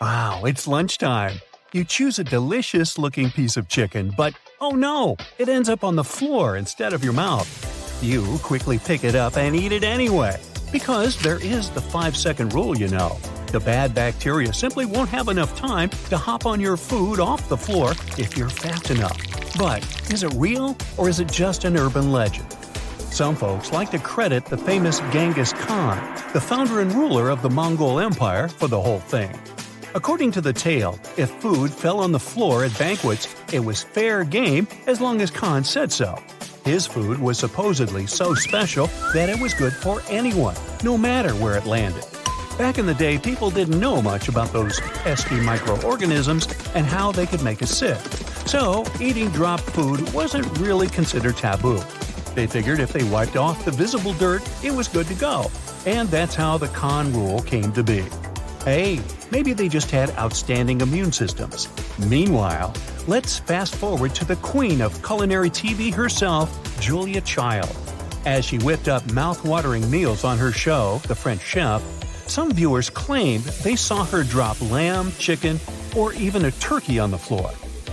Wow, it's lunchtime. You choose a delicious looking piece of chicken, but oh no, it ends up on the floor instead of your mouth. You quickly pick it up and eat it anyway, because there is the 5 second rule, you know. The bad bacteria simply won't have enough time to hop on your food off the floor if you're fast enough. But is it real or is it just an urban legend? Some folks like to credit the famous Genghis Khan, the founder and ruler of the Mongol Empire, for the whole thing. According to the tale, if food fell on the floor at banquets, it was fair game as long as Khan said so. His food was supposedly so special that it was good for anyone, no matter where it landed. Back in the day, people didn't know much about those pesky microorganisms and how they could make us sick. So, eating dropped food wasn't really considered taboo. They figured if they wiped off the visible dirt, it was good to go. And that's how the Khan rule came to be. Hey, maybe they just had outstanding immune systems. Meanwhile, let's fast forward to the queen of culinary TV herself, Julia Child. As she whipped up mouth-watering meals on her show, The French Chef, some viewers claimed they saw her drop lamb, chicken, or even a turkey on the floor.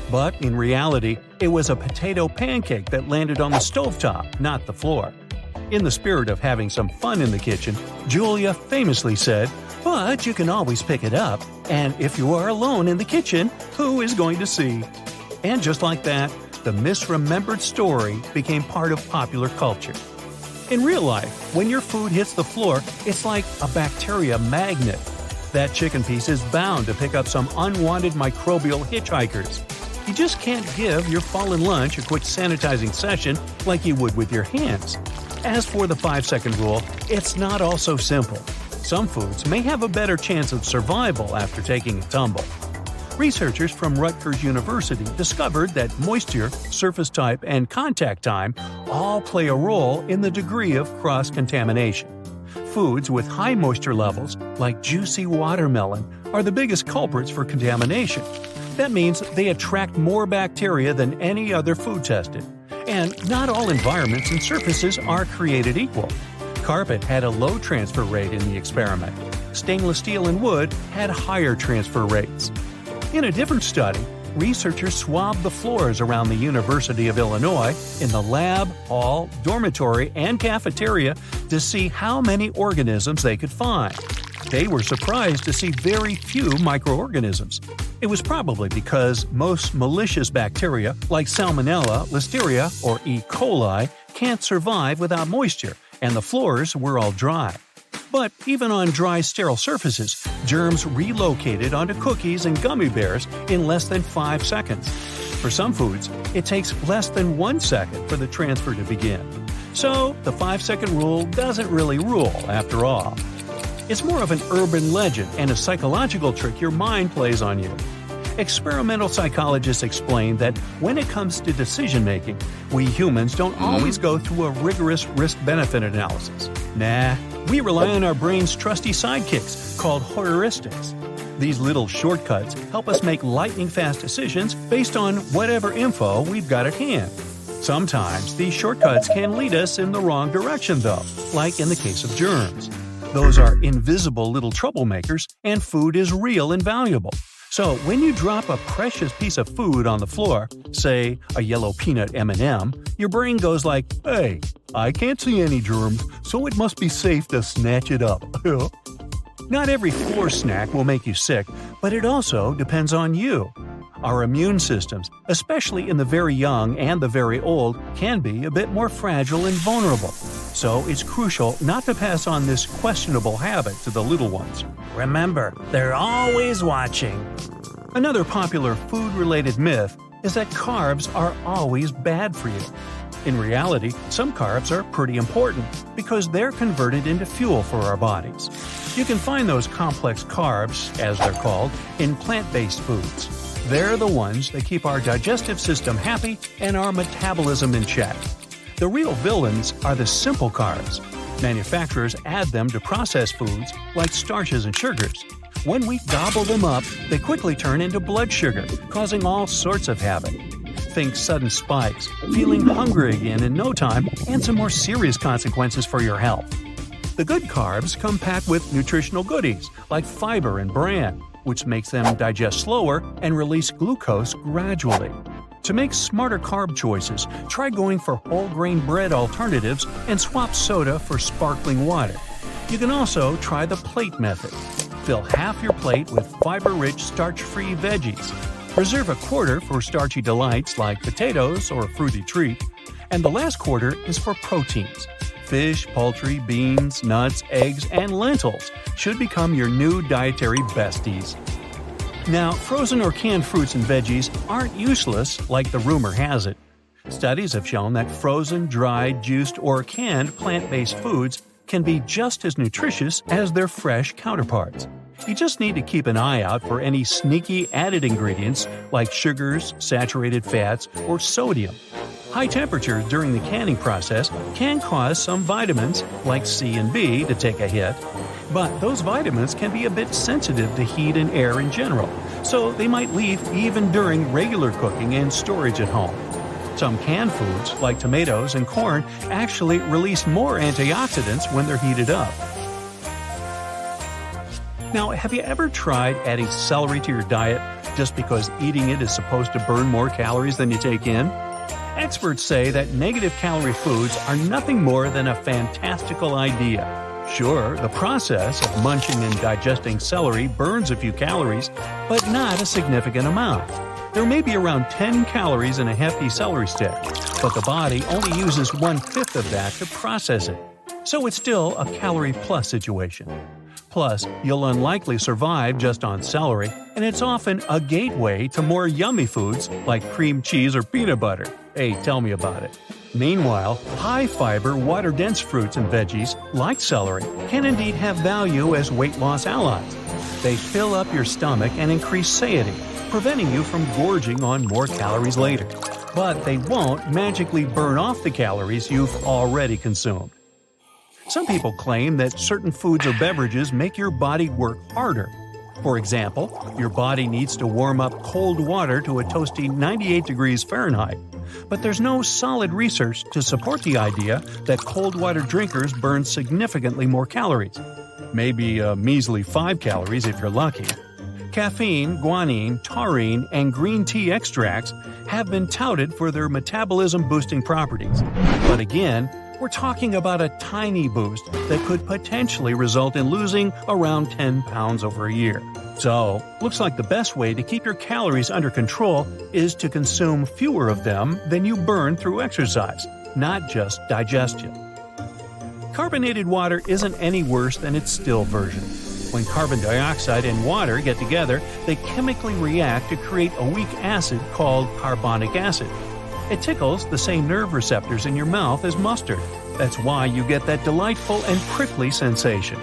But in reality, it was a potato pancake that landed on the stovetop, not the floor. In the spirit of having some fun in the kitchen, Julia famously said, But you can always pick it up, and if you are alone in the kitchen, who is going to see? And just like that, the misremembered story became part of popular culture. In real life, when your food hits the floor, it's like a bacteria magnet. That chicken piece is bound to pick up some unwanted microbial hitchhikers. You just can't give your fallen lunch a quick sanitizing session like you would with your hands. As for the 5 second rule, it's not all so simple. Some foods may have a better chance of survival after taking a tumble. Researchers from Rutgers University discovered that moisture, surface type, and contact time all play a role in the degree of cross contamination. Foods with high moisture levels, like juicy watermelon, are the biggest culprits for contamination. That means they attract more bacteria than any other food tested. And not all environments and surfaces are created equal. Carpet had a low transfer rate in the experiment. Stainless steel and wood had higher transfer rates. In a different study, researchers swabbed the floors around the University of Illinois in the lab, hall, dormitory, and cafeteria to see how many organisms they could find. They were surprised to see very few microorganisms. It was probably because most malicious bacteria, like Salmonella, Listeria, or E. coli, can't survive without moisture, and the floors were all dry. But even on dry, sterile surfaces, germs relocated onto cookies and gummy bears in less than 5 seconds. For some foods, it takes less than 1 second for the transfer to begin. So, the 5 second rule doesn't really rule after all. It's more of an urban legend and a psychological trick your mind plays on you. Experimental psychologists explain that when it comes to decision making, we humans don't mm-hmm. always go through a rigorous risk benefit analysis. Nah, we rely on our brain's trusty sidekicks called heuristics. These little shortcuts help us make lightning fast decisions based on whatever info we've got at hand. Sometimes these shortcuts can lead us in the wrong direction, though, like in the case of germs. Those are invisible little troublemakers, and food is real and valuable. So when you drop a precious piece of food on the floor, say a yellow peanut M&M, your brain goes like, "Hey, I can't see any germs, so it must be safe to snatch it up." Not every floor snack will make you sick, but it also depends on you. Our immune systems, especially in the very young and the very old, can be a bit more fragile and vulnerable. So it's crucial not to pass on this questionable habit to the little ones. Remember, they're always watching. Another popular food related myth is that carbs are always bad for you. In reality, some carbs are pretty important because they're converted into fuel for our bodies. You can find those complex carbs, as they're called, in plant based foods. They're the ones that keep our digestive system happy and our metabolism in check. The real villains are the simple carbs. Manufacturers add them to processed foods like starches and sugars. When we gobble them up, they quickly turn into blood sugar, causing all sorts of havoc. Think sudden spikes, feeling hungry again in no time, and some more serious consequences for your health. The good carbs come packed with nutritional goodies like fiber and bran. which makes them digest slower and release glucose gradually. To make smarter carb choices, try going for whole grain bread alternatives and swap soda for sparkling water. You can also try the plate method. Fill half your plate with fiber rich, starch free veggies. Reserve a quarter for starchy delights like potatoes or a fruity treat. And the last quarter is for proteins. Fish, poultry, beans, nuts, eggs, and lentils should become your new dietary besties. Now, frozen or canned fruits and veggies aren't useless like the rumor has it. Studies have shown that frozen, dried, juiced, or canned plant based foods can be just as nutritious as their fresh counterparts. You just need to keep an eye out for any sneaky added ingredients like sugars, saturated fats, or sodium. High temperatures during the canning process can cause some vitamins, like C and B, to take a hit, but those vitamins can be a bit sensitive to heat and air in general, so they might leave even during regular cooking and storage at home. Some canned foods, like tomatoes and corn, actually release more antioxidants when they're heated up. Now, have you ever tried adding celery to your diet just because eating it is supposed to burn more calories than you take in? Experts say that negative calorie foods are nothing more than a fantastical idea. Sure, the process of munching and digesting celery burns a few calories, but not a significant amount. There may be around 10 calories in a hefty celery stick, but the body only uses one fifth of that to process it. So it's still a calorie plus situation. Plus, you'll unlikely survive just on celery, and it's often a gateway to more yummy foods like cream cheese or peanut butter. Hey, tell me about it. Meanwhile, high fiber, water dense fruits and veggies, like celery, can indeed have value as weight loss allies. They fill up your stomach and increase satiety, preventing you from gorging on more calories later. But they won't magically burn off the calories you've already consumed. Some people claim that certain foods or beverages make your body work harder. For example, your body needs to warm up cold water to a toasty 98 degrees Fahrenheit. But there's no solid research to support the idea that cold water drinkers burn significantly more calories. Maybe a measly 5 calories if you're lucky. Caffeine, guarana, taurine, and green tea extracts have been touted for their metabolism boosting properties. But again, we're talking about a tiny boost that could potentially result in losing around 10 pounds over a year. So, looks like the best way to keep your calories under control is to consume fewer of them than you burn through exercise, not just digestion. Carbonated water isn't any worse than its still version. When carbon dioxide and water get together, they chemically react to create a weak acid called carbonic acid. It tickles the same nerve receptors in your mouth as mustard. That's why you get that delightful and prickly sensation.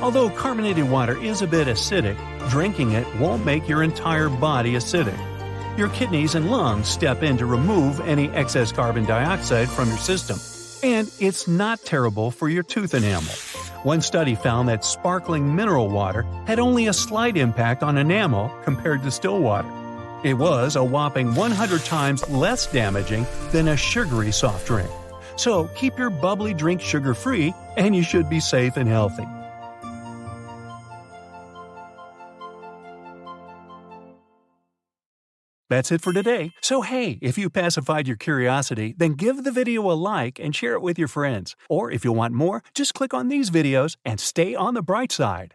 Although carbonated water is a bit acidic, drinking it won't make your entire body acidic. Your kidneys and lungs step in to remove any excess carbon dioxide from your system. And it's not terrible for your tooth enamel. One study found that sparkling mineral water had only a slight impact on enamel compared to still water. It was a whopping 100 times less damaging than a sugary soft drink. So keep your bubbly drink sugar free, and you should be safe and healthy. That's it for today. So, hey, if you pacified your curiosity, then give the video a like and share it with your friends. Or if you want more, just click on these videos and stay on the bright side.